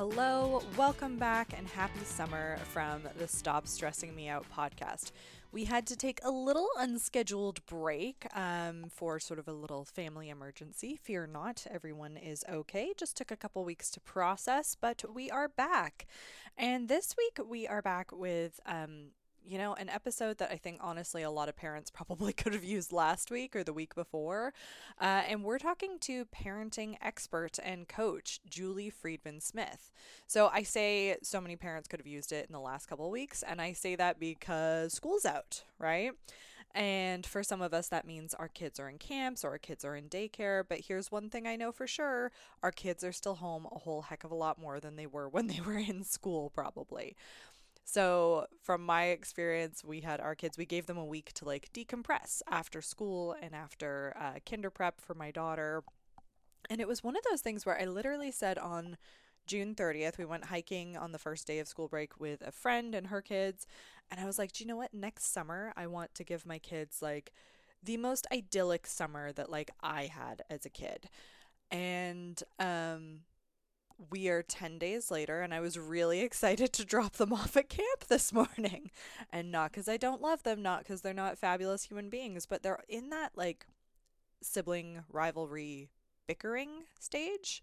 Hello, welcome back, and happy summer from the Stop Stressing Me Out podcast. We had to take a little unscheduled break um, for sort of a little family emergency. Fear not, everyone is okay. Just took a couple weeks to process, but we are back. And this week we are back with um, you know, an episode that I think honestly a lot of parents probably could have used last week or the week before. Uh, and we're talking to parenting expert and coach Julie Freedman Smith. So I say so many parents could have used it in the last couple of weeks, and I say that because school's out, right? And for some of us, that means our kids are in camps or our kids are in daycare. But here's one thing I know for sure our kids are still home a whole heck of a lot more than they were when they were in school, probably. So, from my experience, we had our kids, we gave them a week to like decompress after school and after uh, kinder prep for my daughter. And it was one of those things where I literally said on June 30th, we went hiking on the first day of school break with a friend and her kids. And I was like, do you know what? Next summer, I want to give my kids like the most idyllic summer that like I had as a kid. And um we are 10 days later, and I was really excited to drop them off at camp this morning. And not because I don't love them, not because they're not fabulous human beings, but they're in that like sibling rivalry bickering stage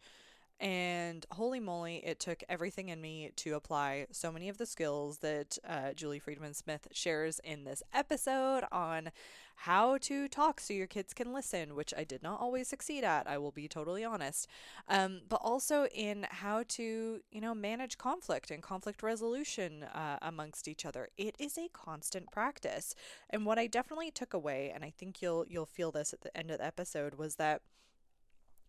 and holy moly, it took everything in me to apply so many of the skills that uh, Julie Freedman Smith shares in this episode on how to talk so your kids can listen, which I did not always succeed at, I will be totally honest. Um, but also in how to, you know, manage conflict and conflict resolution uh, amongst each other. It is a constant practice. And what I definitely took away, and I think you'll you'll feel this at the end of the episode, was that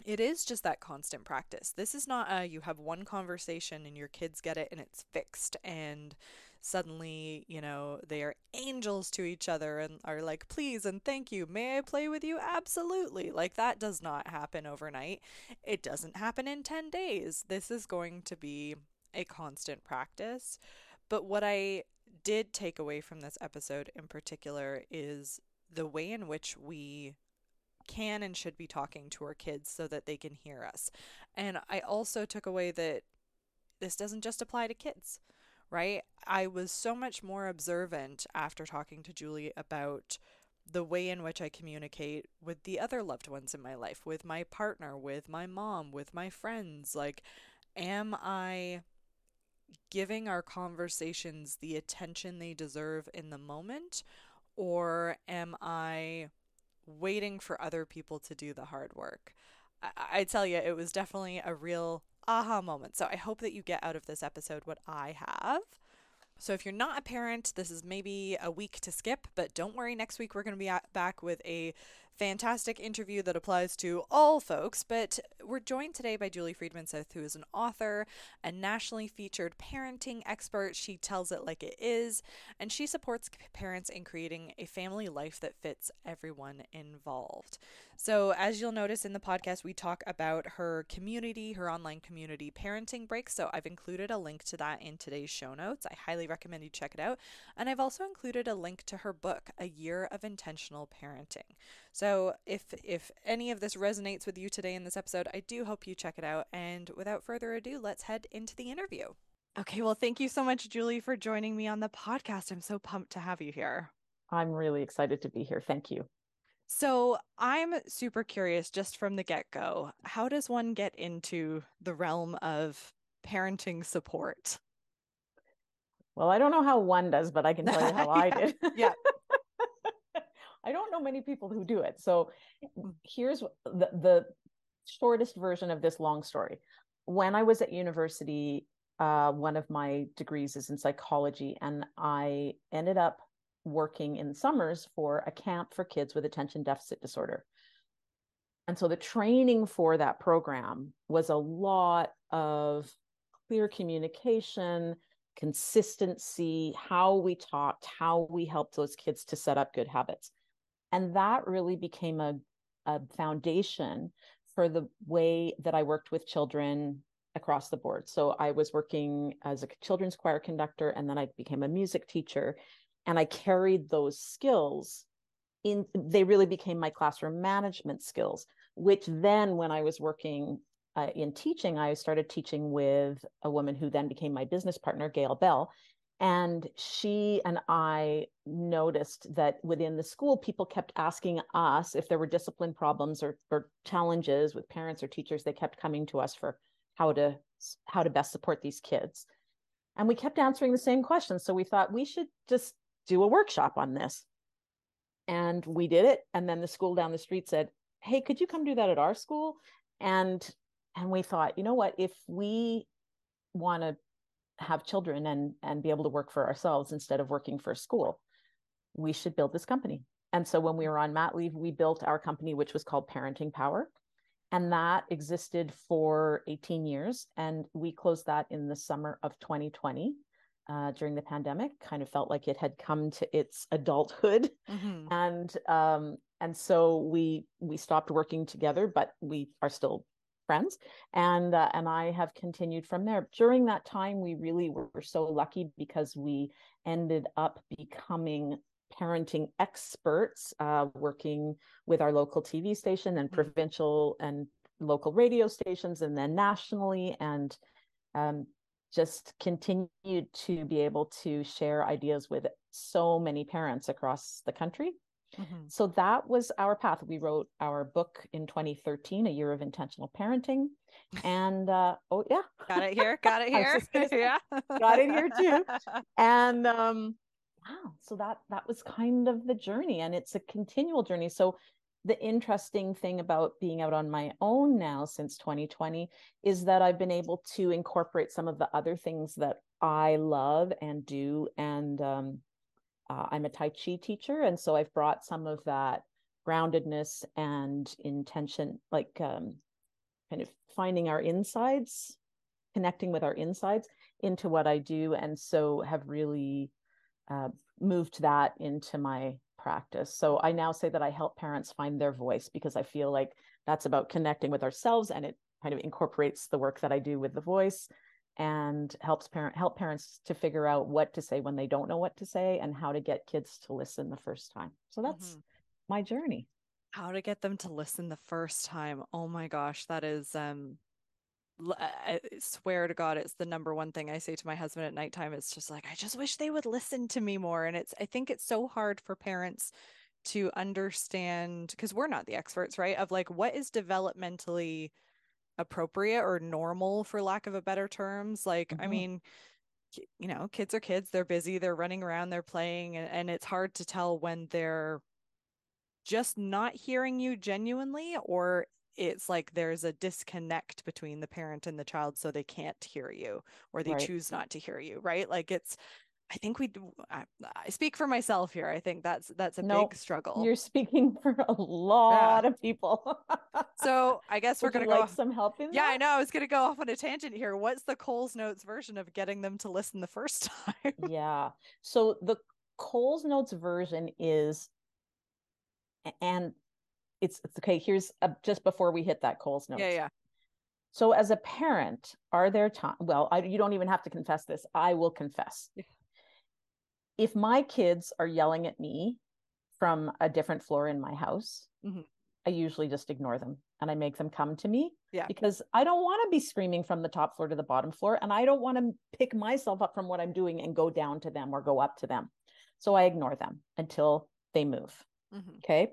it is just that constant practice. This is not a you have one conversation and your kids get it and it's fixed and suddenly, you know, they are angels to each other and are like, please and thank you. May I play with you? Absolutely. Like that does not happen overnight. It doesn't happen in 10 days. This is going to be a constant practice. But what I did take away from this episode in particular is the way in which we can and should be talking to our kids so that they can hear us. And I also took away that this doesn't just apply to kids, right? I was so much more observant after talking to Julie about the way in which I communicate with the other loved ones in my life, with my partner, with my mom, with my friends. Like, am I giving our conversations the attention they deserve in the moment? Or am I waiting for other people to do the hard work. I, I tell you, it was definitely a real aha moment. So I hope that you get out of this episode what I have. So if you're not a parent, this is maybe a week to skip, but don't worry, next week we're going to be back with a fantastic interview that applies to all folks. But we're joined today by Julie Freedman Smith, who is an author, a nationally featured parenting expert. She tells it like it is, and she supports parents in creating a family life that fits everyone involved. So, as you'll notice in the podcast, we talk about her community, her online community parenting break. So, I've included a link to that in today's show notes. I highly recommend you check it out. And I've also included a link to her book, A Year of Intentional Parenting. So, if if any of this resonates with you today in this episode, I do hope you check it out. And without further ado, let's head into the interview. Okay, well, thank you so much, Julie, for joining me on the podcast. I'm so pumped to have you here. I'm really excited to be here. Thank you. So I'm super curious just from the get go. How does one get into the realm of parenting support? Well, I don't know how one does, but I can tell you how I did. yeah. I don't know many people who do it. So here's the, the shortest version of this long story. When I was at university, uh, one of my degrees is in psychology, and I ended up working in summers for a camp for kids with attention deficit disorder. And so the training for that program was a lot of clear communication, consistency, how we talked, how we helped those kids to set up good habits. And that really became a, a foundation for the way that I worked with children across the board. So I was working as a children's choir conductor, and then I became a music teacher and I carried those skills in they really became my classroom management skills which then when I was working uh, in teaching, I started teaching with a woman who then became my business partner, Gail Bell. And she and I noticed that within the school, people kept asking us if there were discipline problems or, or challenges with parents or teachers. They kept coming to us for how to how to best support these kids. And we kept answering the same questions. So we thought we should just do a workshop on this. And we did it. And then the school down the street said, Hey, could you come do that at our school? And and we thought, you know what, if we want to have children and and be able to work for ourselves instead of working for school we should build this company and so when we were on mat leave we built our company which was called parenting power and that existed for 18 years and we closed that in the summer of 2020 uh, during the pandemic kind of felt like it had come to its adulthood mm-hmm. and um, and so we we stopped working together but we are still friends and uh, and I have continued from there during that time we really were, were so lucky because we ended up becoming parenting experts uh, working with our local TV station and mm-hmm. provincial and local radio stations and then nationally and um, just continued to be able to share ideas with so many parents across the country Mm-hmm. So that was our path. We wrote our book in 2013, A Year of Intentional Parenting. And uh, oh, yeah. Got it here. Got it here. yeah. got it here too. And um, wow. So that that was kind of the journey. And it's a continual journey. So the interesting thing about being out on my own now since 2020 is that I've been able to incorporate some of the other things that I love and do and um, uh, I'm a Tai Chi teacher, and so I've brought some of that groundedness and intention, like um, kind of finding our insides, connecting with our insides into what I do, and so have really uh, moved that into my practice. So I now say that I help parents find their voice because I feel like that's about connecting with ourselves, and it kind of incorporates the work that I do with the voice and helps parent help parents to figure out what to say when they don't know what to say and how to get kids to listen the first time. So that's mm-hmm. my journey. How to get them to listen the first time. Oh my gosh, that is um I swear to God, it's the number one thing I say to my husband at nighttime. It's just like, I just wish they would listen to me more. And it's, I think it's so hard for parents to understand because we're not the experts, right? Of like, what is developmentally appropriate or normal for lack of a better terms like mm-hmm. i mean you know kids are kids they're busy they're running around they're playing and, and it's hard to tell when they're just not hearing you genuinely or it's like there's a disconnect between the parent and the child so they can't hear you or they right. choose not to hear you right like it's I think we I, I, speak for myself here. I think that's that's a nope, big struggle. You're speaking for a lot yeah. of people. so I guess we're gonna go like some help in Yeah, that? I know. I was gonna go off on a tangent here. What's the Coles Notes version of getting them to listen the first time? yeah. So the Coles Notes version is and it's, it's okay. Here's a, just before we hit that Coles Notes. Yeah, yeah. So as a parent, are there time? Well, I, you don't even have to confess this. I will confess. Yeah if my kids are yelling at me from a different floor in my house, mm-hmm. I usually just ignore them and I make them come to me. Yeah. Because I don't want to be screaming from the top floor to the bottom floor. And I don't want to pick myself up from what I'm doing and go down to them or go up to them. So I ignore them until they move. Mm-hmm. Okay.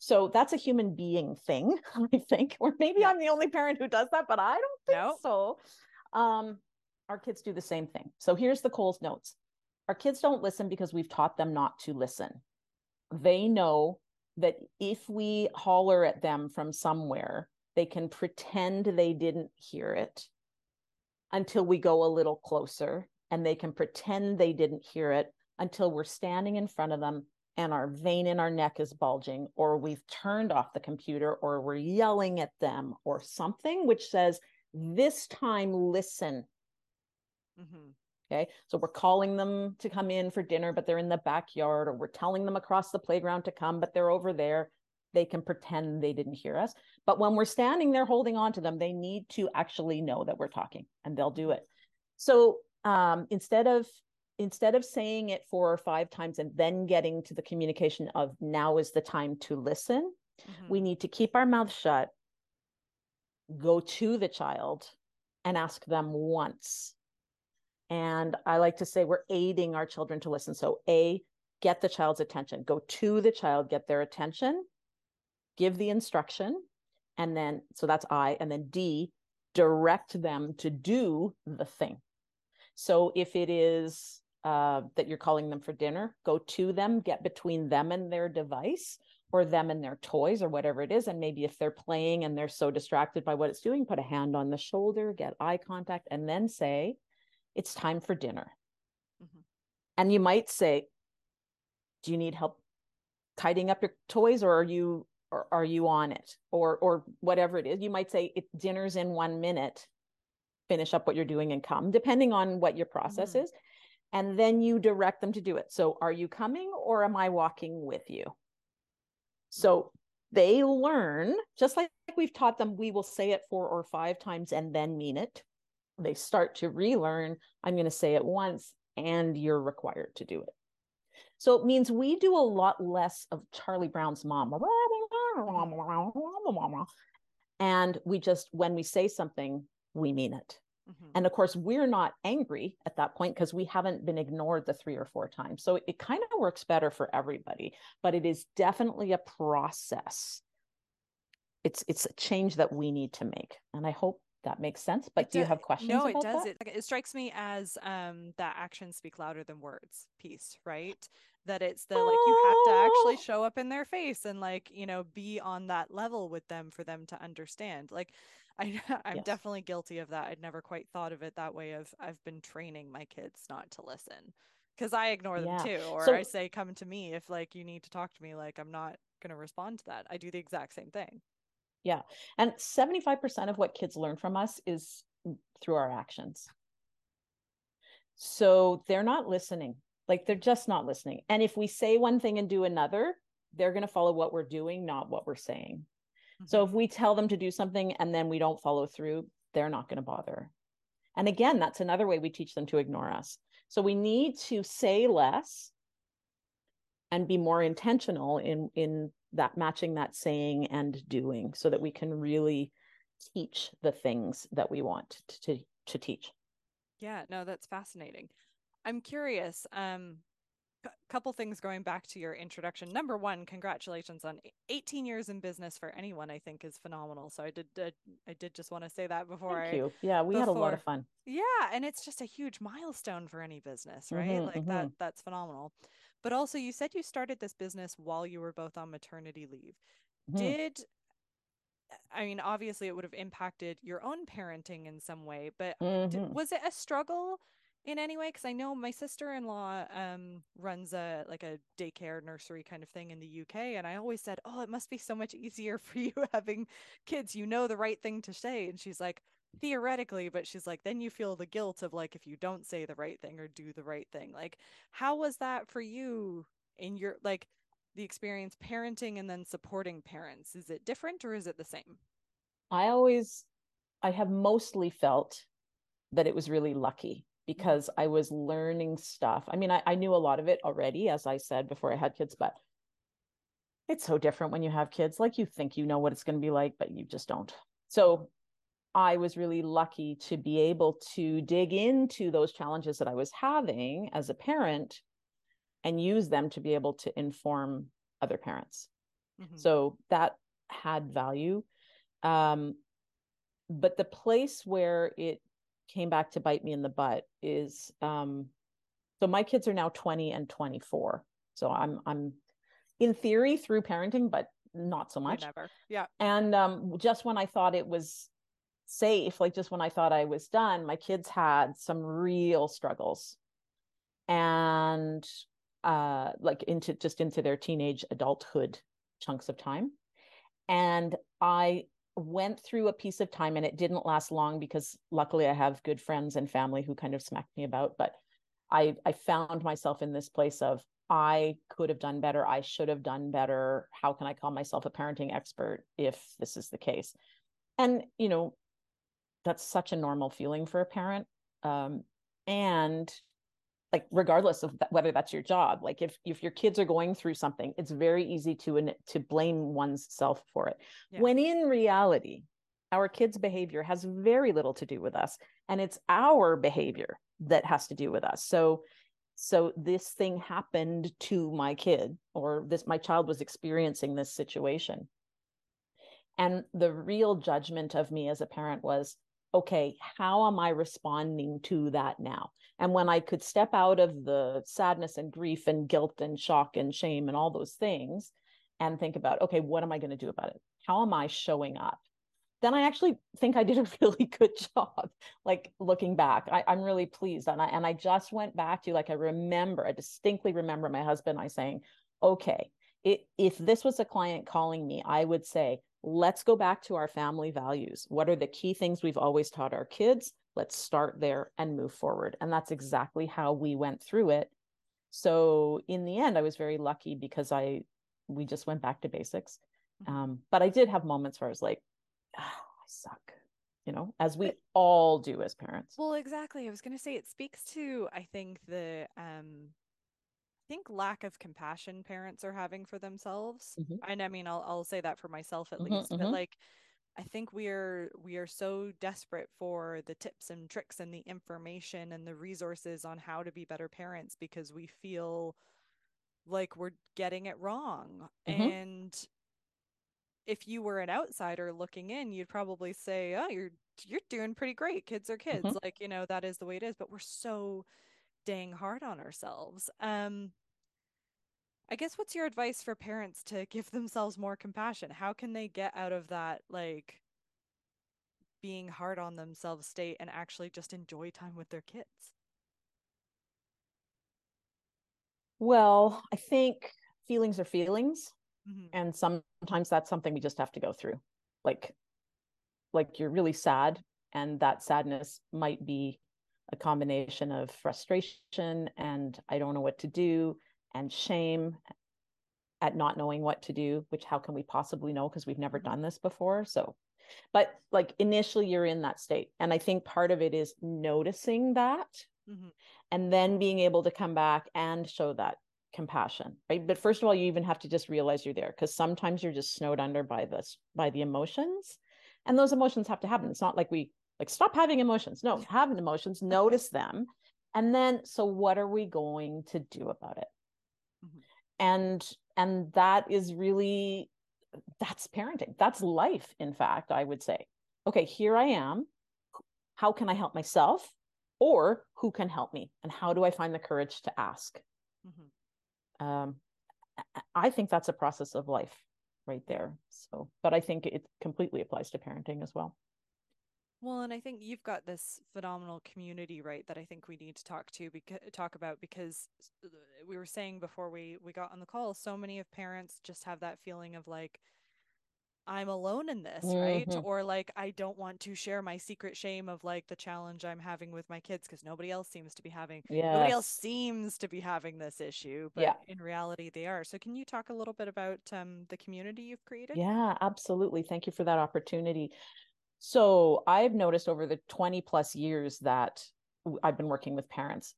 So that's a human being thing, I think. Or maybe. I'm the only parent who does that, but I don't think so. Um, our kids do the same thing. So here's the Coles notes. Our kids don't listen because we've taught them not to listen. They know that if we holler at them from somewhere, they can pretend they didn't hear it until we go a little closer, and they can pretend they didn't hear it until we're standing in front of them and our vein in our neck is bulging, or we've turned off the computer, or we're yelling at them, or something which says, This time, listen. Mm-hmm. Okay. So we're calling them to come in for dinner, but they're in the backyard, or we're telling them across the playground to come, but they're over there. They can pretend they didn't hear us. But when we're standing there holding on to them, they need to actually know that we're talking and they'll do it. So um, instead of instead of saying it four or five times and then getting to the communication of now is the time to listen, mm-hmm. we need to keep our mouth shut, go to the child and ask them once. And I like to say we're aiding our children to listen. So, A, get the child's attention, go to the child, get their attention, give the instruction. And then, so that's I. And then D, direct them to do the thing. So if it is uh, that you're calling them for dinner, go to them, get between them and their device or them and their toys or whatever it is. And maybe if they're playing and they're so distracted by what it's doing, put a hand on the shoulder, get eye contact, and then say, It's time for dinner. Mm-hmm. And you might say, Do you need help tidying up your toys or are you or are you on it or or whatever it is you might say it dinner's in one minute finish up what you're doing and come depending on what your process mm-hmm. is and then you direct them to do it. So are you coming or am i walking with you? So they learn just like we've taught them we will say it four or five times and then mean it. They start to relearn i'm going to say it once and you're required to do it. So it means we do a lot less of charlie brown's mom and we just, when we say something, we mean it. Mm-hmm. And of course, we're not angry at that point because we haven't been ignored the three or four times. So it kind of works better for everybody, but it is definitely a process. It's it's a change that we need to make. And I hope that makes sense. But it do you have questions? No, it does. It, it strikes me as um that actions speak louder than words piece, right? that it's the like you have to actually oh. show up in their face and like you know be on that level with them for them to understand like I, i'm yes. definitely guilty of that i'd never quite thought of it that way of i've been training my kids not to listen because i ignore them yeah. too or so, i say come to me if like you need to talk to me like i'm not going to respond to that i do the exact same thing yeah and 75% of what kids learn from us is through our actions so they're not listening like they're just not listening. And if we say one thing and do another, they're going to follow what we're doing, not what we're saying. Mm-hmm. So if we tell them to do something and then we don't follow through, they're not going to bother. And again, that's another way we teach them to ignore us. So we need to say less and be more intentional in in that matching that saying and doing so that we can really teach the things that we want to to teach. Yeah, no, that's fascinating. I'm curious. Um, a couple things going back to your introduction. Number one, congratulations on 18 years in business for anyone. I think is phenomenal. So I did, uh, I did just want to say that before. Thank I, you. Yeah, we before, had a lot of fun. Yeah, and it's just a huge milestone for any business, right? Mm-hmm, like mm-hmm. that. That's phenomenal. But also, you said you started this business while you were both on maternity leave. Mm-hmm. Did I mean, obviously, it would have impacted your own parenting in some way, but did, mm-hmm. was it a struggle in any way because i know my sister-in-law um runs a like a daycare nursery kind of thing in the uk and i always said oh it must be so much easier for you having kids. You know the right thing to say. And she's like theoretically but she's like then you feel the guilt of like if you don't say the right thing or do the right thing. Like how was that for you in your like the experience parenting and then supporting parents? Is it different or is it the same? I always i have mostly felt that it was really lucky because I was learning stuff. I mean, I, I knew a lot of it already, as I said before I had kids, but it's so different when you have kids. Like you think you know what it's going to be like, but you just don't. So I was really lucky to be able to dig into those challenges that I was having as a parent and use them to be able to inform other parents. Mm-hmm. So that had value. Um, but the place where it came back to bite me in the butt is um so my kids are now 20 and 24 so i'm i'm in theory through parenting but not so much. Never yeah. And um just when i thought it was safe like just when i thought i was done my kids had some real struggles. And uh like into just into their teenage adulthood chunks of time. And i went through a piece of time and it didn't last long because luckily I have good friends and family who kind of smacked me about. But I I found myself in this place of I could have done better. I should have done better. How can I call myself a parenting expert if this is the case? And you know, that's such a normal feeling for a parent. Um, and like regardless of that, whether that's your job like if if your kids are going through something it's very easy to to blame one's self for it yeah. when in reality our kids' behavior has very little to do with us, and it's our behavior that has to do with us. So, so this thing happened to my kid, or this my child was experiencing this situation. And the real judgment of me as a parent was, okay, how am I responding to that now? And when I could step out of the sadness and grief and guilt and shock and shame and all those things and think about, okay, what am I going to do about it? How am I showing up? Then I actually think I did a really good job. Like looking back, I, am really pleased. And I and I just went back to like I remember, I distinctly remember my husband and I saying, okay, it, if this was a client calling me, I would say, let's go back to our family values. What are the key things we've always taught our kids? Let's start there and move forward. And that's exactly how we went through it. So in the end, I was very lucky because I we just went back to basics. Mm-hmm. Um, but I did have moments where I was like, oh, I suck, you know, as we all do as parents. Well, exactly. I was going to say it speaks to, I think, the um, I think lack of compassion parents are having for themselves. Mm-hmm. And I mean, I'll I'll say that for myself at mm-hmm, least, mm-hmm. but like I think we are we are so desperate for the tips and tricks and the information and the resources on how to be better parents because we feel like we're getting it wrong. Mm-hmm. And if you were an outsider looking in, you'd probably say, "Oh, you're you're doing pretty great. Kids are kids." Mm-hmm. Like, you know, that is the way it is, but we're so dang hard on ourselves. Um I guess what's your advice for parents to give themselves more compassion? How can they get out of that like being hard on themselves state and actually just enjoy time with their kids? Well, I think feelings are feelings. Mm-hmm. And sometimes that's something we just have to go through. Like like you're really sad and that sadness might be a combination of frustration and I don't know what to do and shame at not knowing what to do, which how can we possibly know because we've never mm-hmm. done this before? So, but like initially you're in that state. And I think part of it is noticing that mm-hmm. and then being able to come back and show that compassion right but first of all you even have to just realize you're there because sometimes you're just snowed under by this by the emotions and those emotions have to happen it's not like we like stop having emotions no having emotions notice them and then so what are we going to do about it. And and that is really that's parenting. That's life in fact i would say. Okay here i am. How can i help myself? Or who can help me? And how do i find the courage to ask? Mm-hmm. um, i think that's a process of life right there. So but i think it completely applies to parenting as well well, and I think you've got this phenomenal community, right? That I think we need to talk to because talk about because we were saying before we we got on the call, so many of parents just have that feeling of like, I'm alone in this, mm-hmm. right? Or like I don't want to share my secret shame of like the challenge I'm having with my kids because nobody else seems to be having yes. nobody else seems to be having this issue, but yeah. in reality they are. So can you talk a little bit about um, the community you've created? Yeah, absolutely. Thank you for that opportunity. So I've noticed over the 20 plus years that I've been working with parents,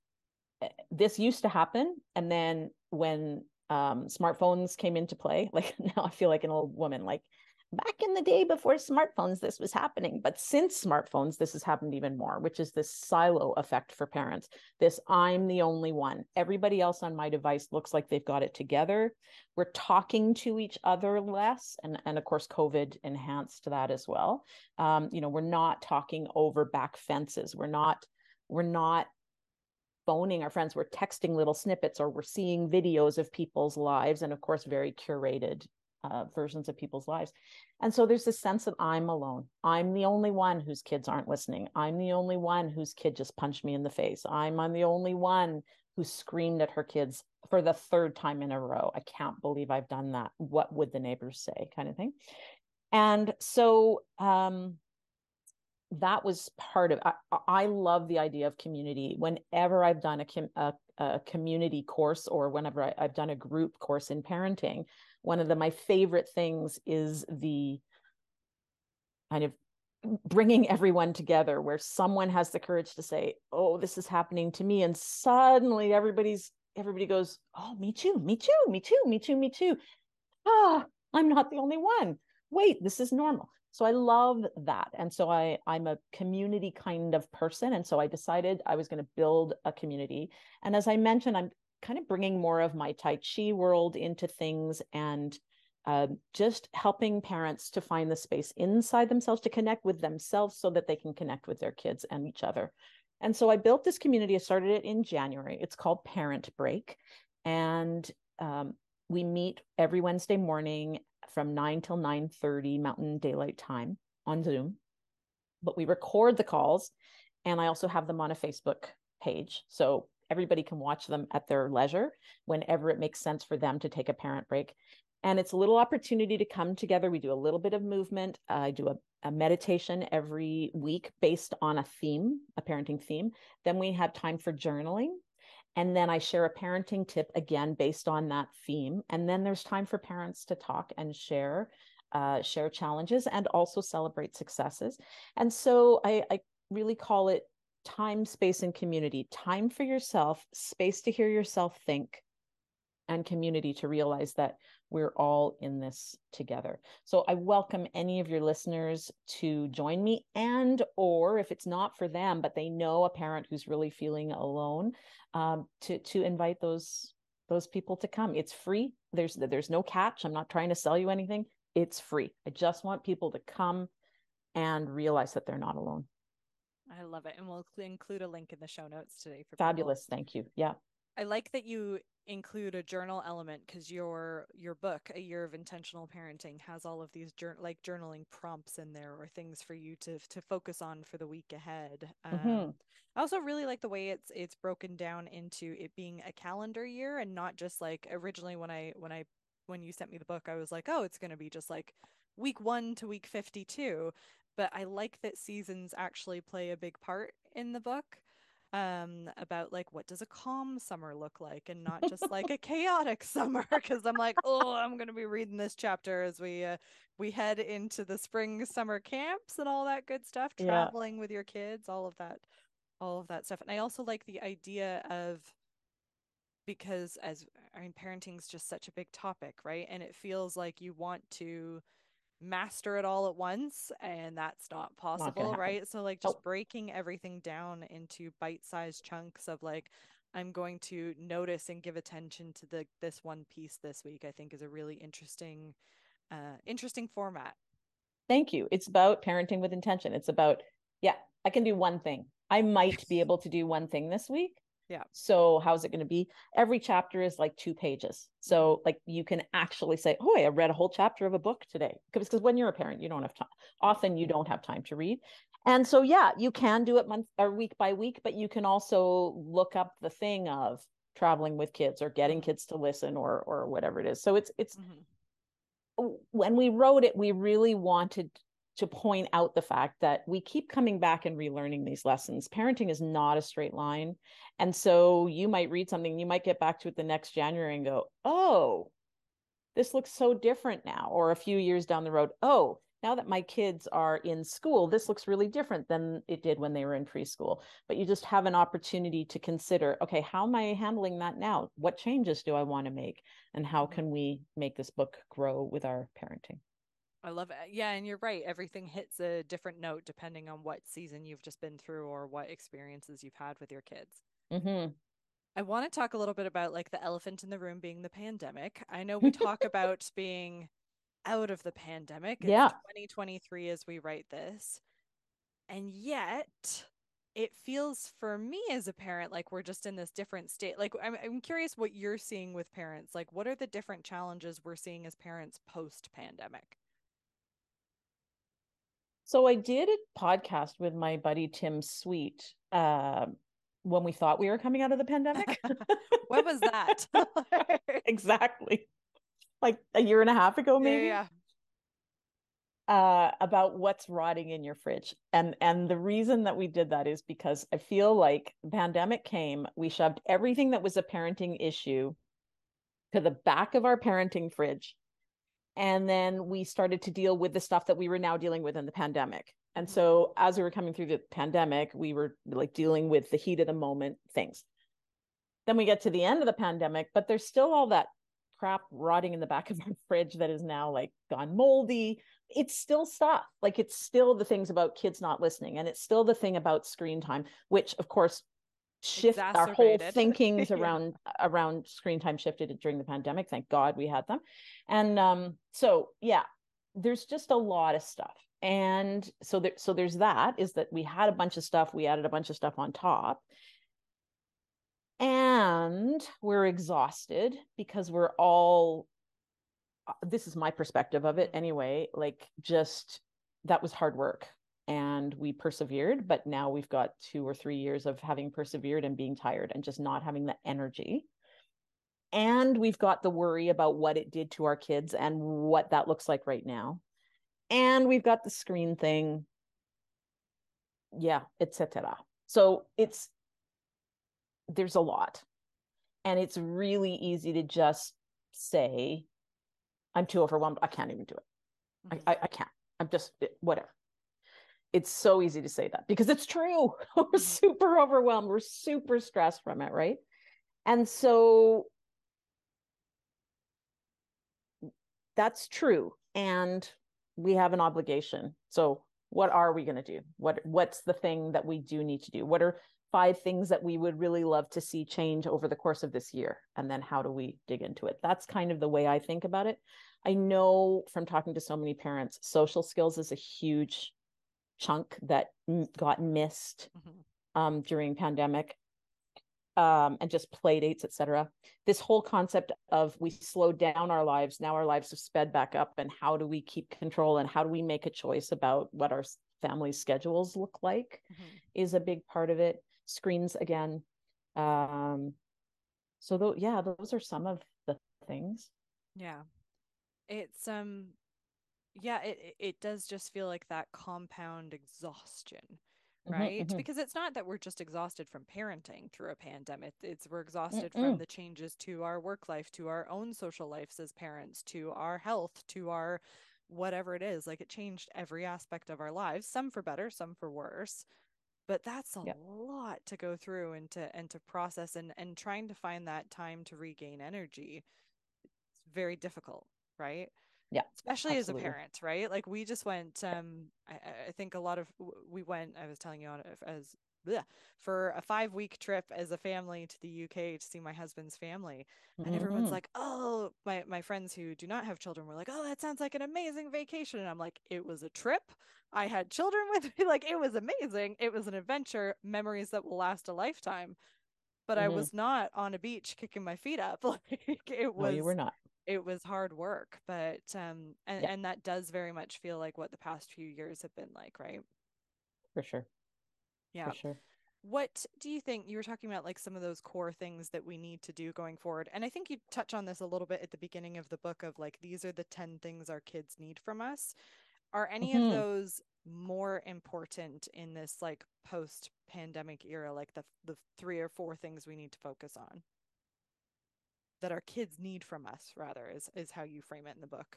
eh, this used to happen. And then when um, smartphones came into play, like now I feel like an old woman, like back in the day before smartphones, this was happening. But since smartphones, this has happened even more, which is this silo effect for parents. This I'm the only one. Everybody else on my device looks like they've got it together. We're talking to each other less. And, and of course, COVID enhanced that as well. Um, you know, we're not talking over back fences. We're not, we're not phoning our friends we're texting little snippets or we're seeing videos of people's lives and of course very curated uh, versions of people's lives. And so there's this sense that I'm alone. I'm the only one whose kids aren't listening. I'm the only one whose kid just punched me in the face. I'm, I'm the only one who screamed at her kids for the third time in a row. I can't believe I've done that. What would the neighbors say? Kind of thing. And so um, that was part of I, I, love the idea of community whenever i've done a, a, a community course or whenever I, have done a group course in parenting one of the my favorite things is the kind of bringing everyone together where someone has the courage to say oh this is happening to me and suddenly everybody's everybody goes oh me too me too me too me too me too ah i'm not the only one wait this is normal So I love that. And so I I'm a community kind of person and so I decided I was going to build a community. And as I mentioned I'm kind of bringing more of my tai chi world into things and uh, just helping parents to find the space inside themselves to connect with themselves so that they can connect with their kids and each other. And so I built this community. I started it in January. It's called Parent Break. And um, we meet every Wednesday morning from 9 till 9:30 Mountain Daylight Time on Zoom. But we record the calls and I also have them on a Facebook page. So everybody can watch them at their leisure whenever it makes sense for them to take a parent break. And it's a little opportunity to come together. We do a little bit of movement. I do a, a meditation every week based on a theme, a parenting theme. Then we have time for journaling. And then I share a parenting tip again based on that theme. And then there's time for parents to talk and share, uh, share challenges and also celebrate successes. And so I, I really call it time, space, and community. Time for yourself, space to hear yourself think, and community to realize that we're all in this together. So i welcome any of your listeners to join me and or if it's not for them but they know a parent who's really feeling alone um, to to invite those those people to come. It's free. There's there's no catch. I'm not trying to sell you anything. It's free. I just want people to come and realize that they're not alone i love it and we'll include a link in the show notes today for fabulous people. thank you yeah I like that you include a journal element because your your book a year of intentional parenting has all of these like journaling prompts in there or things for you to to focus on for the week ahead mm-hmm. um, i also really like the way it's it's broken down into it being a calendar year and not just like originally when i when i when you sent me the book i was like oh it's going to be just like week 1 to week 52 but i like that seasons actually play a big part in the book um about like what does a calm summer look like and not just like a chaotic summer because i'm like oh i'm going to be reading this chapter as we uh, we head into the spring summer camps and all that good stuff traveling yeah. with your kids all of that all of that stuff and i also like the idea of because as i mean parenting is just such a big topic right and it feels like you want to master it all at once and that's not possible not right? So like just breaking everything down into bite-sized chunks of like i'm going to notice and give attention to the this one piece this week i think is a really interesting uh interesting format. Thank you. It's about parenting with intention. It's about yeah i can do one thing. I might be able to do one thing this week yeah. So how's it going to be? Every chapter is like two pages. So like you can actually say, "Oh, I read a whole chapter of a book today." Because because when you're a parent, you don't have time. Often you don't have time to read. And so yeah, you can do it month or week by week, but you can also look up the thing of traveling with kids or getting mm-hmm. kids to listen or or whatever it is. So it's it's mm-hmm. when we wrote it, we really wanted to point out the fact that we keep coming back and relearning these lessons. Parenting is not a straight line. And so you might read something, you might get back to it the next January and go, oh, this looks so different now. Or a few years down the road, oh, now that my kids are in school, this looks really different than it did when they were in preschool. But you just have an opportunity to consider okay, how am I handling that now? What changes do I want to make? And how mm-hmm. can we make this book grow with our parenting? I love it. Yeah, and you're right. Everything hits a different note depending on what season you've just been through or what experiences you've had with your kids. Mm-hmm. I want to talk a little bit about like the elephant in the room being the pandemic. I know we talk about being out of the pandemic. It's yeah. 2023 as we write this. And yet it feels for me as a parent like we're just in this different state. Like I'm I'm curious what you're seeing with parents. Like what are the different challenges we're seeing as parents post pandemic? So I did a podcast with my buddy Tim Sweet uh, when we thought we were coming out of the pandemic. what was that? exactly. Like a year and a half ago, maybe. Yeah. Uh, about what's rotting in your fridge. And and the reason that we did that is because I feel like the pandemic came, we shoved everything that was a parenting issue to the back of our parenting fridge and then we started to deal with the stuff that we were now dealing with in the pandemic. And mm-hmm. so as we were coming through the pandemic we were like dealing with the heat of the moment things. Then we get to the end of the pandemic but there's still all that crap rotting in the back of our fridge that is now like gone moldy. It's still stuff. Like it's still the things about kids not listening and it's still the thing about screen time which of course shift our whole thinkings yeah. around around screen time shifted during the pandemic thank god we had them. And um so yeah there's just a lot of stuff. And so there so there's that is that we had a bunch of stuff we added a bunch of stuff on top. And we're exhausted because we're all uh, this is my perspective of it anyway like just that was hard work and we persevered but now we've got two or three years of having persevered and being tired and just not having the energy. And we've got the worry about what it did to our kids and what that looks like right now. And we've got the screen thing. Yeah etc so it's there's a lot. And it's really easy to just say i'm too overwhelmed. I can't even do it. Mm-hmm. I, I, I can't. I'm just whatever it's so easy to say that because it's true. We're mm-hmm. super overwhelmed. We're super stressed from it right? And so that's true and we have an obligation. So what are we going to do? What what's the thing that we do need to do? What are five things that we would really love to see change over the course of this year? And then how do we dig into it? That's kind of the way i think about it. I know from talking to so many parents social skills is a huge chunk that got missed mm-hmm. um, during pandemic um, and just play dates etc this whole concept of we slowed down our lives now our lives have sped back up and how do we keep control and how do we make a choice about what our family schedules look like mm-hmm. is a big part of it screens again. Um, so though, yeah, those are some of the things. Yeah, it's um, yeah, it it does just feel like that compound exhaustion mm-hmm, right mm-hmm. because it's not that we're just exhausted from parenting through a pandemic it's we're exhausted Mm-mm. from the changes to our work life to our own social lives as parents to our health to our whatever it is like it changed every aspect of our lives some for better some for worse but that's a yep. lot to go through and to and to process and and trying to find that time to regain energy it's very difficult right yeah especially absolutely. as a parent right like we just went um I, I think a lot of we went i was telling you on as bleh, for a five week trip as a family to the UK to see my husband's family. And mm-hmm. everyone's like, oh, my, my friends who do not have children were like, oh, that sounds like an amazing vacation. And I'm like, it was a trip. I had children with me. Like, it was amazing. It was an adventure, memories that will last a lifetime. But mm-hmm. I was not on a beach kicking my feet up. Like, it was. No, you were not it was hard work but um and, yeah. and that does very much feel like what the past few years have been like right for sure yeah. For sure. What do you think? You were talking about like some of those core things that we need to do going forward. And I think you touch on this a little bit at the beginning of the book of like, these are the 10 things our kids need from us. Are any mm-hmm. of those more important in this like post pandemic era, like the, the three or four things we need to focus on? That our kids need from us, rather, is, is how you frame it in the book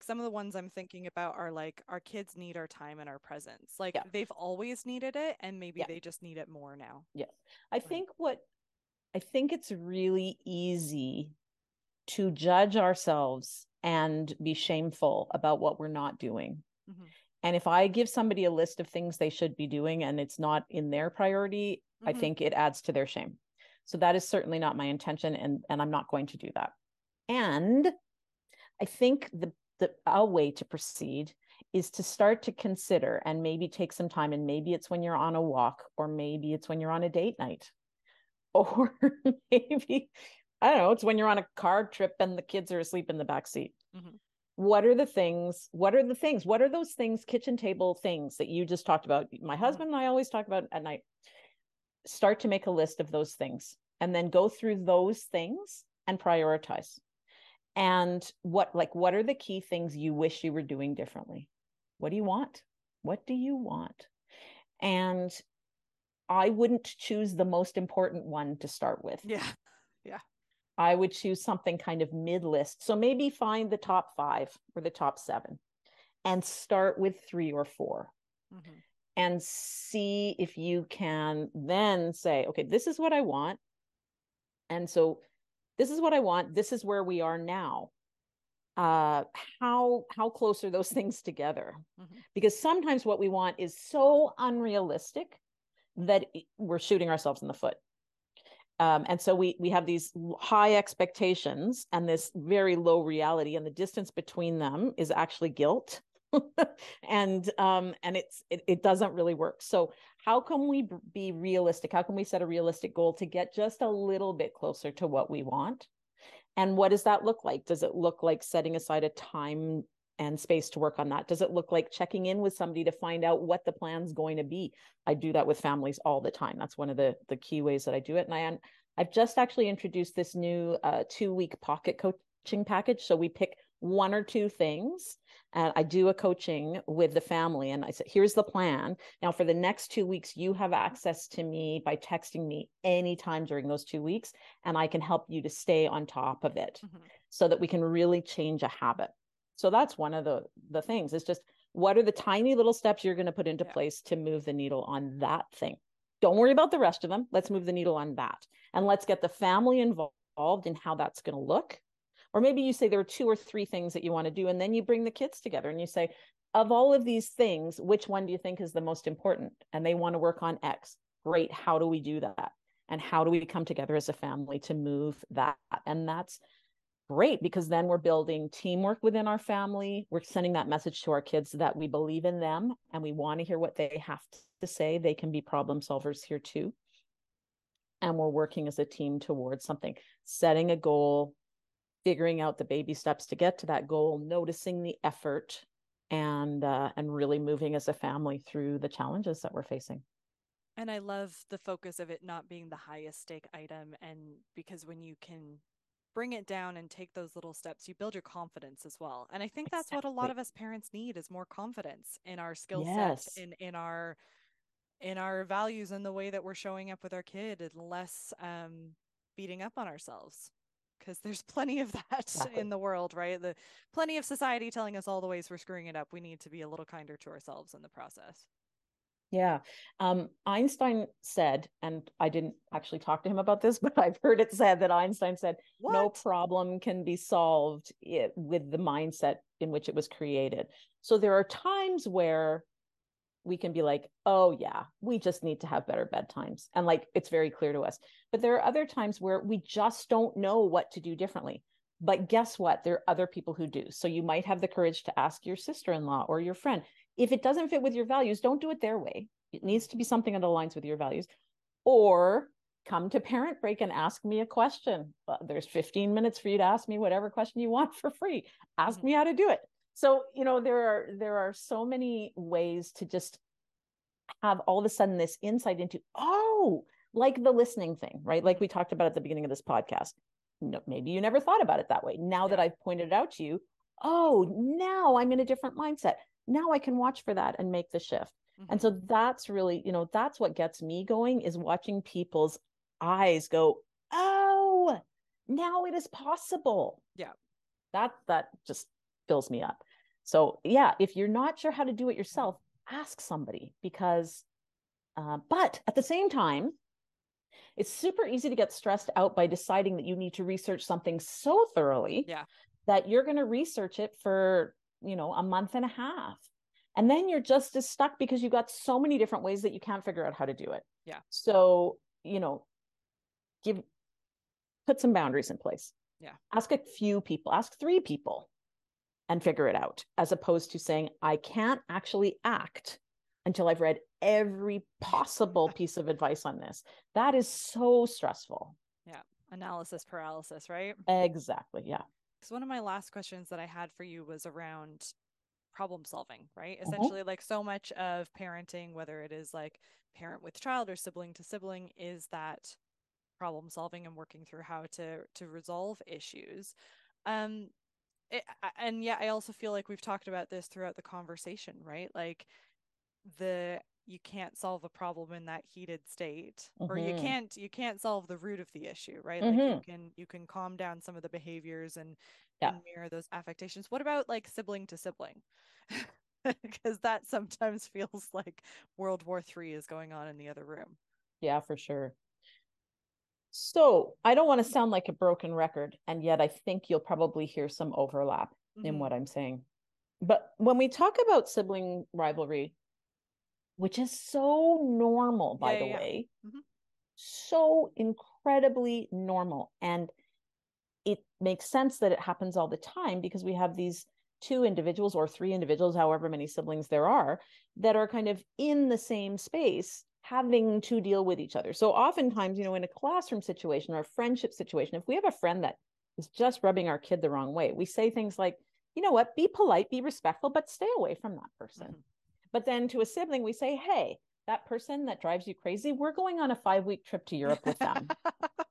some of the ones I'm thinking about are like our kids need our time and our presence. Like yeah. they've always needed it and maybe yeah. they just need it more now. Yeah. I think what I think it's really easy to judge ourselves and be shameful about what we're not doing. Mm-hmm. And if I give somebody a list of things they should be doing and it's not in their priority, mm-hmm. I think it adds to their shame. So that is certainly not my intention and and I'm not going to do that. And I think the the a way to proceed is to start to consider and maybe take some time and maybe it's when you're on a walk or maybe it's when you're on a date night or maybe i don't know it's when you're on a car trip and the kids are asleep in the back seat mm-hmm. what are the things what are the things what are those things kitchen table things that you just talked about my mm-hmm. husband and i always talk about at night start to make a list of those things and then go through those things and prioritize. And what like what are the key things you wish you were doing differently? What do you want? What do you want? And i wouldn't choose the most important one to start with. Yeah. Yeah. I would choose something kind of mid list so maybe find the top 5 or the top 7 and start with 3 or 4 mm-hmm. And see if you can then say okay this is what i want and so this is what I want. This is where we are now. Uh, how how close are those things together? Mm-hmm. Because sometimes what we want is so unrealistic that we're shooting ourselves in the foot. Um, and so we we have these high expectations and this very low reality, and the distance between them is actually guilt, and um, and it's it, it doesn't really work. So how can we be realistic? How can we set a realistic goal to get just a little bit closer to what we want? And what does that look like? Does it look like setting aside a time and space to work on that? Does it look like checking in with somebody to find out what the plan's going to be? I do that with families all the time. That's one of the the key ways that I do it. And I I've just actually introduced this new uh, two week pocket coaching package. So we pick one or two things and I do a coaching with the family and I said, here's the plan. Now, for the next two weeks, you have access to me by texting me anytime during those two weeks, and I can help you to stay on top of it mm-hmm. so that we can really change a habit. So that's one of the the things. It's just what are the tiny little steps you're going to put into yeah. place to move the needle on that thing. Don't worry about the rest of them. Let's move the needle on that. And let's get the family involved in how that's going to look. Or maybe you say there are two or three things that you want to do, and then you bring the kids together and you say, of all of these things, which one do you think is the most important? And they want to work on X. Great. How do we do that? And how do we come together as a family to move that? And that's great because then we're building teamwork within our family. We're sending that message to our kids that we believe in them and we want to hear what they have to say. They can be problem solvers here too. And we're working as a team towards something, setting a goal, figuring out the baby steps to get to that goal, noticing the effort, and uh, and really moving as a family through the challenges that we're facing. And I love the focus of it not being the highest stake item, and because when you can bring it down and take those little steps, you build your confidence as well. And I think that's exactly. what a lot of us parents need is more confidence in our skill yes. set, in in our in our values and the way that we're showing up with our kid and less um, beating up on ourselves because there's plenty of that in the world right the plenty of society telling us all the ways we're screwing it up we need to be a little kinder to ourselves in the process yeah. Um, Einstein said, and I didn't actually talk to him about this, but I've heard it said that Einstein said, what? no problem can be solved it, with the mindset in which it was created. So there are times where we can be like, oh, yeah, we just need to have better bedtimes. And like, it's very clear to us. But there are other times where we just don't know what to do differently. But guess what? There are other people who do. So you might have the courage to ask your sister in law or your friend, if it doesn't fit with your values, don't do it their way. It needs to be something that aligns with your values. Or come to parent break and ask me a question. Well, there's 15 minutes for you to ask me whatever question you want for free. Ask mm-hmm. me how to do it. So, you know, there are there are so many ways to just have all of a sudden this insight into, oh, like the listening thing, right? Like we talked about at the beginning of this podcast. No, maybe you never thought about it that way. Now that I've pointed it out to you, oh, now I'm in a different mindset now I can watch for that and make the shift. Mm-hmm. And so mm-hmm. that's really, you know, that's what gets me going is watching people's eyes go, oh, now it is possible. Yeah. That that just fills me up. So yeah, if you're not sure how to do it yourself, ask somebody because uh, but at the same time, it's super easy to get stressed out by deciding that you need to research something so thoroughly yeah. that you're going to research it for you know, a month and a half. And then you're just as stuck because you've got so many different ways that you can't figure out how to do it. Yeah. So, you know, give put some boundaries in place. Yeah. Ask a few people, ask three people and figure it out, as opposed to saying, I can't actually act until I've read every possible piece of advice on this. That is so stressful. Yeah. Analysis paralysis, right? Exactly. Yeah. Because one of my last questions that I had for you was around problem solving, right? Mm-hmm. Essentially, like so much of parenting, whether it is like parent with child or sibling to sibling, is that problem solving and working through how to to resolve issues. Um, it, and yeah, I also feel like we've talked about this throughout the conversation, right? Like the you can't solve a problem in that heated state mm-hmm. or you mm-hmm. can't you can't solve the root of the issue right mm-hmm. like you mm-hmm. can you can calm down some of the behaviors and, yeah. and mirror those affectations what about like sibling to sibling because that sometimes feels like world war three is going on in the other room yeah for sure So I don't want to sound like a broken record, and yet I think you'll probably hear some overlap mm-hmm. in what I'm saying. But when we talk about sibling rivalry, which is so normal, by yeah, the yeah. way, mm-hmm. so incredibly normal. And it makes sense that it happens all the time because we have these two individuals or three individuals, however many siblings there are, that are kind of in the same space having to deal with each other. So oftentimes, you know, in a classroom situation or a friendship situation, if we have a friend that is just rubbing our kid the wrong way, we say things like, you know what, be polite, be respectful, but stay away from that person. Mm-hmm. But then to a sibling, we say, hey, that person that drives you crazy, we're going on a five week trip to Europe with them.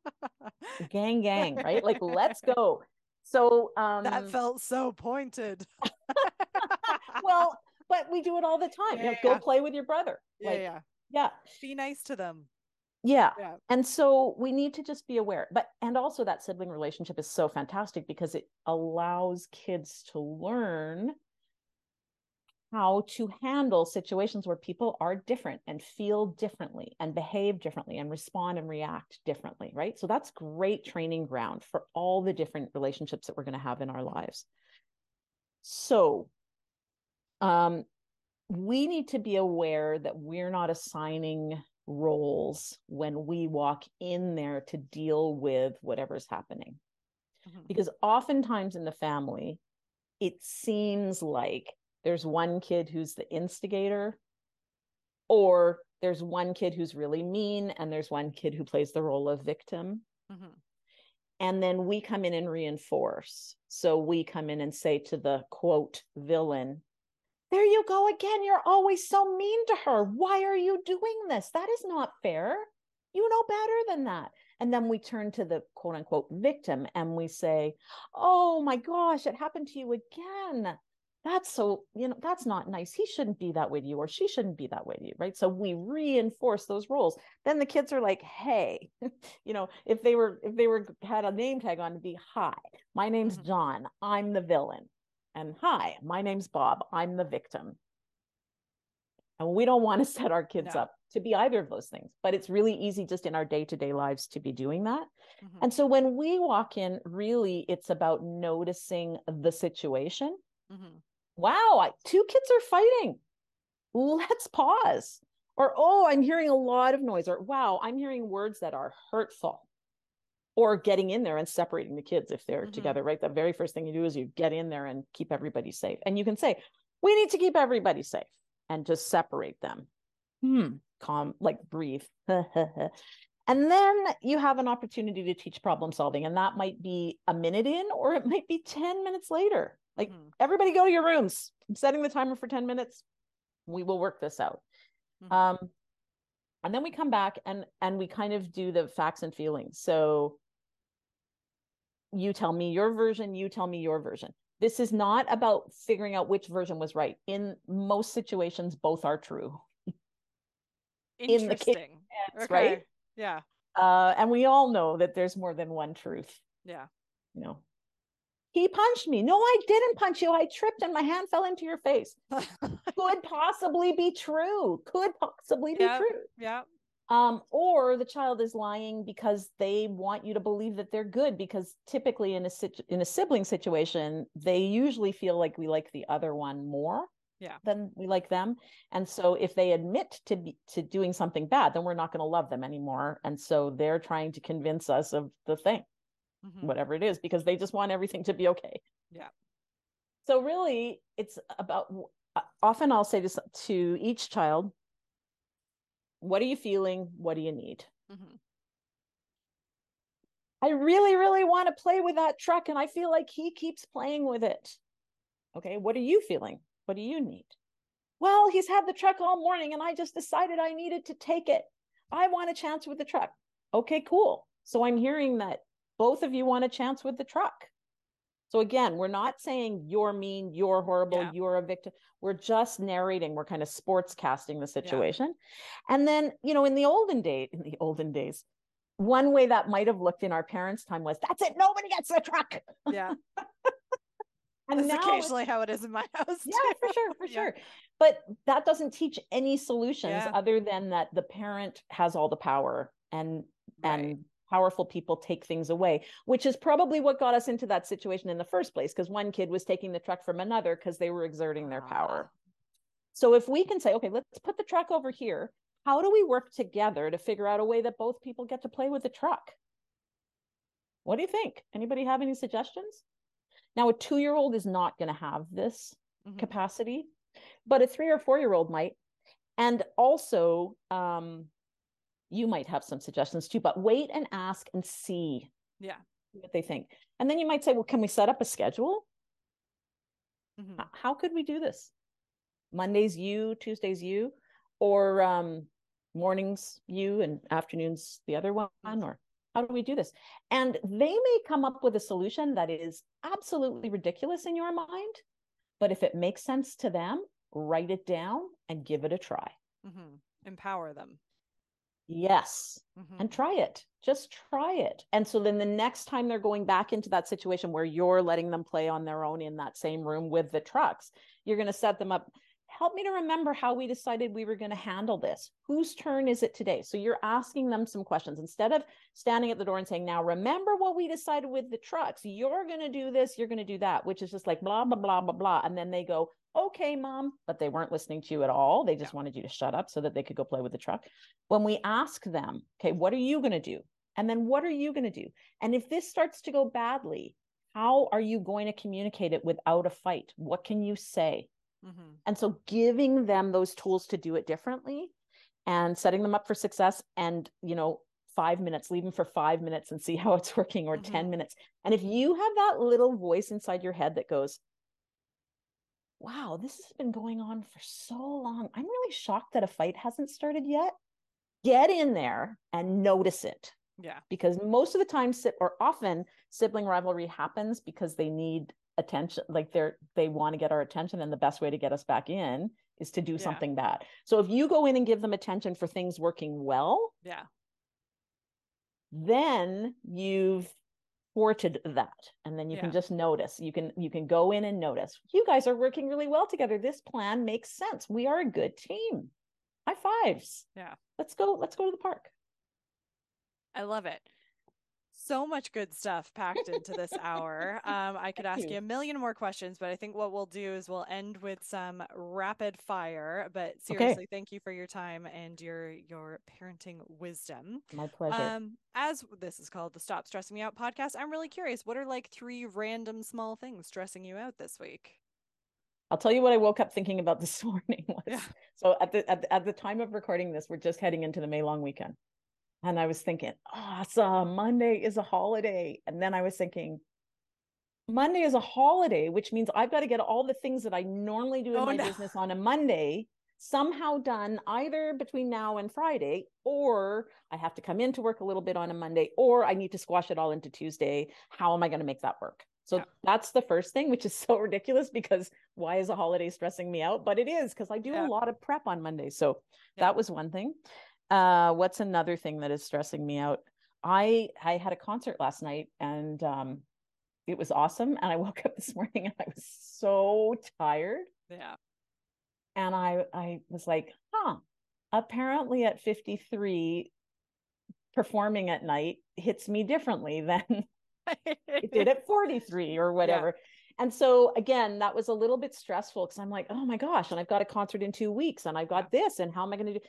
gang, gang, right? Like, let's go. So um, that felt so pointed. well, but we do it all the time. Yeah, you know, yeah. Go play with your brother. Like, yeah. Yeah. Yeah be nice to them. Yeah. yeah. And so we need to just be aware. But and also that sibling relationship is so fantastic because it allows kids to learn how to handle situations where people are different and feel differently and behave differently and respond and react differently, right? So that's great training ground for all the different relationships that we're going to have in our lives. So, um, we need to be aware that we're not assigning roles when we walk in there to deal with whatever's happening. Mm-hmm. Because oftentimes in the family, it seems like there's one kid who's the instigator, or there's one kid who's really mean, and there's one kid who plays the role of victim. Mm-hmm. And then we come in and reinforce. So we come in and say to the quote villain, there you go again. You're always so mean to her. Why are you doing this? That is not fair. You know better than that. And then we turn to the quote unquote victim and we say, Oh my gosh, it happened to you again. That's so, you know, that's not nice. He shouldn't be that with you, or she shouldn't be that with you. Right. So we reinforce those roles. Then the kids are like, Hey, you know, if they were, if they were had a name tag on to be, Hi, my name's mm-hmm. John. I'm the villain and hi, my name's Bob. I'm the victim. And we don't want to set our kids no. up to be either of those things, but it's really easy just in our day to day lives to be doing that. Mm-hmm. And so when we walk in, really, it's about noticing the situation. Mm-hmm. Wow, I, two kids are fighting. Let's pause. Or, oh, I'm hearing a lot of noise. Or, wow, I'm hearing words that are hurtful or getting in there and separating the kids if they're mm-hmm. together, right? The very first thing you do is you get in there and keep everybody safe. And you can say, we need to keep everybody safe and just separate them. Hmm, calm, like breathe. and then you have an opportunity to teach problem solving. And that might be a minute in, or it might be 10 minutes later. Like, mm-hmm. everybody go to your rooms. I'm setting the timer for 10 minutes. We will work this out. Mm-hmm. Um, and then we come back and and we kind of do the facts and feelings. So you tell me your version, you tell me your version. This is not about figuring out which version was right. In most situations, both are true. Interesting. In the case, okay. right? Yeah. Uh, and we all know that there's more than one truth. Yeah. You know, he punched me. No, I didn't punch you. I tripped and my hand fell into your face. Could possibly be true. Could possibly be yeah, true. Yeah um, or the child is lying because they want you to believe that they're good because typically in a in a sibling situation they usually feel like we like the other one more yeah. than we like them and so if they admit to be, to doing something bad then we're not going to love them anymore and so they're trying to convince us of the thing mm-hmm. whatever it is because they just want everything to be okay yeah so really it's about often i'll say this to each child what are you feeling? What do you need? Mm-hmm. I really, really want to play with that truck, and I feel like he keeps playing with it. Okay, what are you feeling? What do you need? Well, he's had the truck all morning, and I just decided I needed to take it. I want a chance with the truck. Okay, cool. So I'm hearing that both of you want a chance with the truck. So again, we're not saying you're mean, you're horrible, yeah. you're a victim. We're just narrating, we're kind of sports casting the situation. Yeah. And then, you know, in the olden day, in the olden days, one way that might have looked in our parents' time was that's it, nobody gets the truck. Yeah. and that's occasionally how it is in my house. Yeah, for sure, for yeah. sure. But that doesn't teach any solutions other than that the parent has all the power and right. and powerful people take things away, which is probably what got us into that situation in the first place. Because one kid was taking the truck from another because they were exerting their power. So if we can say, okay, let's put the truck over here, how do we work together to figure out a way that both people get to play with the truck? What do you think? Anybody have any suggestions? Now, a two year old is not going to have this mm-hmm. capacity, but a three or four year old might. And also, um, you might have some suggestions too, but wait and ask and see. Yeah. What they think. And then you might say, well, can we set up a schedule? Mm-hmm. How could we do this? Mondays, you, Tuesdays, you, or um, mornings, you, and afternoons, the other one, or how do we do this? And they may come up with a solution that is absolutely ridiculous in your mind, but if it makes sense to them, write it down and give it a try. Mm-hmm. Empower them. Yes. Mm-hmm. And try it. Just try it. And so then the next time they're going back into that situation where you're letting them play on their own in that same room with the trucks, you're going to set them up help me to remember how we decided we were going to handle this. Whose turn is it today? So you're asking them some questions instead of standing at the door and saying, Now remember what we decided with the trucks. You're going to do this, you're going to do that, which is just like blah, blah, blah, blah, blah. And then they go, Okay, mom. But they weren't listening to you at all. They just yeah. wanted you to shut up so that they could go play with the truck. When we ask them, Okay, what are you going to do? And then what are you going to do? And if this starts to go badly, how are you going to communicate it without a fight? What can you say? Mm-hmm. And so giving them those tools to do it differently and setting them up for success and, you know, five minutes, leave them for five minutes and see how it's working or mm-hmm. 10 minutes. And if you have that little voice inside your head that goes, wow, this has been going on for so long. I'm really shocked that a fight hasn't started yet. Get in there and notice it. Yeah. Because most of the time, or often, sibling rivalry happens because they need attention like they're they want to get our attention and the best way to get us back in is to do yeah. something bad so if you go in and give them attention for things working well yeah then you've thwarted that. And then you yeah. can just notice you can you can go in and notice you guys are working really well together. This plan makes sense. We are a good team. High fives. Yeah. Let's go let's go to the park. I love it so much good stuff packed into this hour. Um, I could ask you. you. a million more questions, but I think what we'll do is we'll end with some rapid fire. But seriously, okay. thank you for your time and your your parenting wisdom. My pleasure. Um, as this is called the Stop Stressing Me Out podcast, I'm really curious. What are like three random small things stressing you out this week? I'll tell you what I woke up thinking about this morning was yeah. so at the, at the at the time of recording this, we're just heading into the May long weekend. And I was thinking, awesome, Monday is a holiday. And then I was thinking, Monday is a holiday, which means I've got to get all the things that I normally do in oh, my no. business on a Monday somehow done either between now and Friday, or I have to come in to work a little bit on a Monday, or I need to squash it all into Tuesday. How am I going to make that work? So yeah. that's the first thing, which is so ridiculous because why is a holiday stressing me out? But it is because I do yeah. a lot of prep on Monday. So yeah. that was one thing. Uh, what's another thing that is stressing me out? I I had a concert last night and um, it was awesome. And I woke up this morning and I was so tired. Yeah. And I I was like, huh. Apparently at 53, performing at night hits me differently than it did at 43 or whatever. Yeah. And so again, that was a little bit stressful because I'm like, oh my gosh, and I've got a concert in two weeks, and I've got this, and how am I going to do?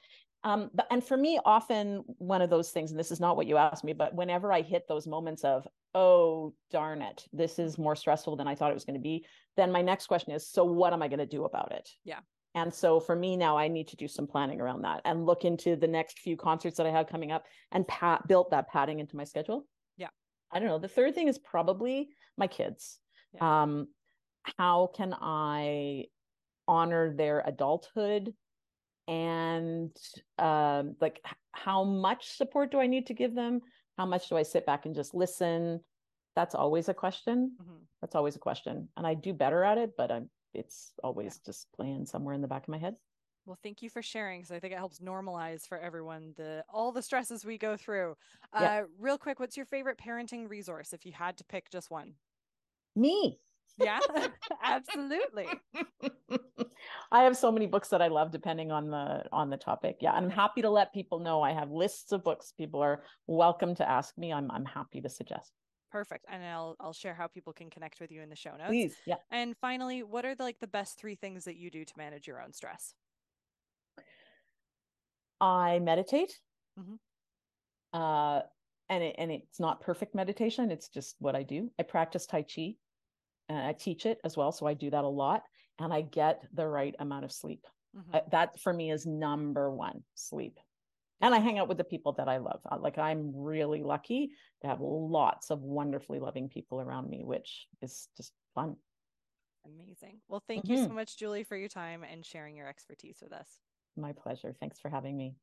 Um, but and for me, often one of those things, and this is not what you asked me, but whenever I hit those moments of, oh darn it, this is more stressful than I thought it was going to be, then my next question is, so what am I going to do about it? Yeah. And so for me now, I need to do some planning around that and look into the next few concerts that I have coming up and pat built that padding into my schedule. Yeah. I don't know. The third thing is probably my kids. Yeah. Um, how can I honor their adulthood and um, like how much support do i need to give them how much do i sit back and just listen that's always a question mm-hmm. that's always a question and i do better at it but i'm it's always yeah. just playing somewhere in the back of my head well, thank you for sharing because I think it helps normalize for everyone the all the stresses we go through. Yeah. Uh, real quick, what's your favorite parenting resource if you had to pick just one? Me. Yeah, absolutely. I have so many books that I love depending on the on the topic. Yeah, I'm happy to let people know I have lists of books. People are welcome to ask me. I'm I'm happy to suggest. Perfect. And I'll I'll share how people can connect with you in the show notes. Please. Yeah. And finally, what are the, like the best three things that you do to manage your own stress? I meditate. mm-hmm. Uh and it, and it's not perfect meditation, it's just what I do. I practice tai chi. And I teach it as well, so I do that a lot and I get the right amount of sleep. Mhm. Uh, that for me is number 1, sleep. And I hang out with the people that I love. Uh, Like I'm really lucky to have lots of wonderfully loving people around me, which is just fun. Amazing. Well, thank you so Mhm. much, Julie, for your time and sharing your expertise with us. My pleasure. Thanks for having me.